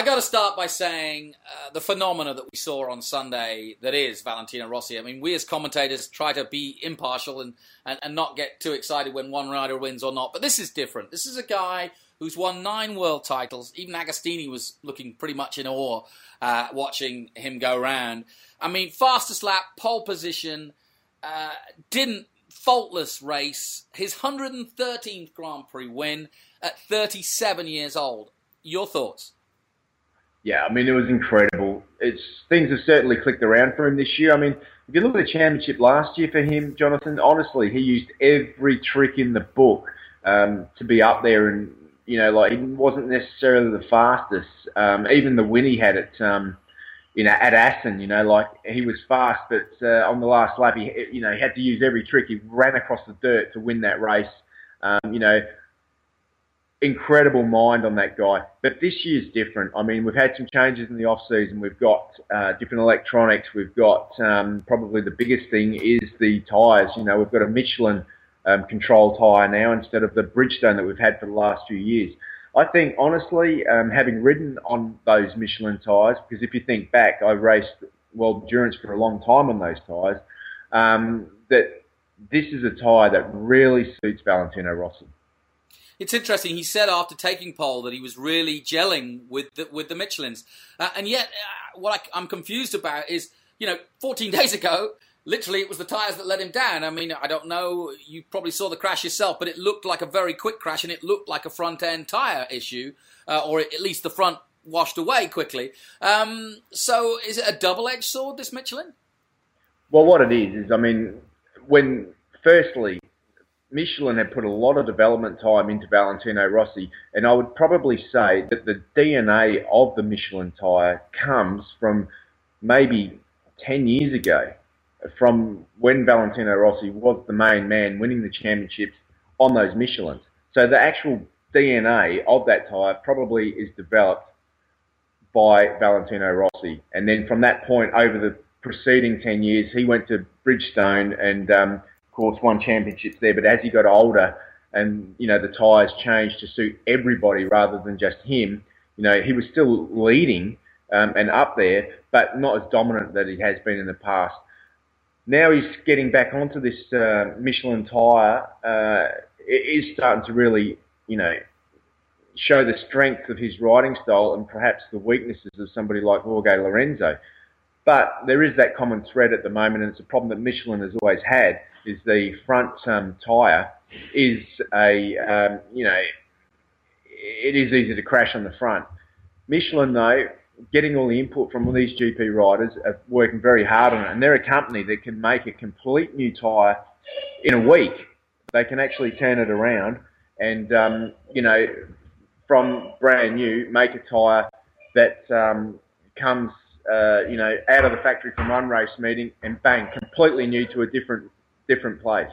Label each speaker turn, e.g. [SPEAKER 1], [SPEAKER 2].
[SPEAKER 1] I got to start by saying uh, the phenomena that we saw on Sunday that is Valentino Rossi. I mean, we as commentators try to be impartial and, and, and not get too excited when one rider wins or not. But this is different. This is a guy who's won nine world titles. Even Agostini was looking pretty much in awe uh, watching him go round. I mean, fastest lap, pole position, uh, didn't faultless race. His 113th Grand Prix win at 37 years old. Your thoughts?
[SPEAKER 2] Yeah, I mean it was incredible. It's things have certainly clicked around for him this year. I mean, if you look at the championship last year for him, Jonathan, honestly, he used every trick in the book um, to be up there, and you know, like he wasn't necessarily the fastest. Um, even the win he had at um, you know at Assen, you know, like he was fast, but uh, on the last lap, he you know he had to use every trick. He ran across the dirt to win that race. Um, you know, incredible mind on that guy. But this year's different. I mean, we've had some changes in the off season. We've got uh, different electronics. We've got um, probably the biggest thing is the tyres. You know, we've got a Michelin um, control tyre now instead of the Bridgestone that we've had for the last few years. I think honestly, um, having ridden on those Michelin tyres, because if you think back, I raced world endurance for a long time on those tyres. Um, that this is a tyre that really suits Valentino Rossi
[SPEAKER 1] it's interesting. He said after taking pole that he was really gelling with the, with the Michelins, uh, and yet uh, what I, am confused about is, you know, 14 days ago, literally it was the tyres that let him down. I mean, I don't know. You probably saw the crash yourself, but it looked like a very quick crash, and it looked like a front end tyre issue, uh, or at least the front washed away quickly. Um, so, is it a double edged sword? This Michelin?
[SPEAKER 2] Well, what it is is, I mean, when firstly Michelin had put a lot of development time into Valentino Rossi, and I would probably say that the DNA of the Michelin tyre comes from maybe 10 years ago, from when Valentino Rossi was the main man winning the championships on those Michelins. So the actual DNA of that tyre probably is developed by Valentino Rossi. And then from that point over the preceding 10 years, he went to Bridgestone and um, course, won championships there. But as he got older and, you know, the tyres changed to suit everybody rather than just him, you know, he was still leading um, and up there, but not as dominant that he has been in the past. Now he's getting back onto this uh, Michelin tyre. Uh, it is starting to really, you know, show the strength of his riding style and perhaps the weaknesses of somebody like Jorge Lorenzo. But there is that common thread at the moment, and it's a problem that Michelin has always had, is the front um, tyre is a, um, you know, it is easy to crash on the front. Michelin, though, getting all the input from all these GP riders are working very hard on it, and they're a company that can make a complete new tyre in a week. They can actually turn it around and, um, you know, from brand new, make a tyre that um, comes, uh, you know, out of the factory from one race meeting and bang, completely new to a different different place.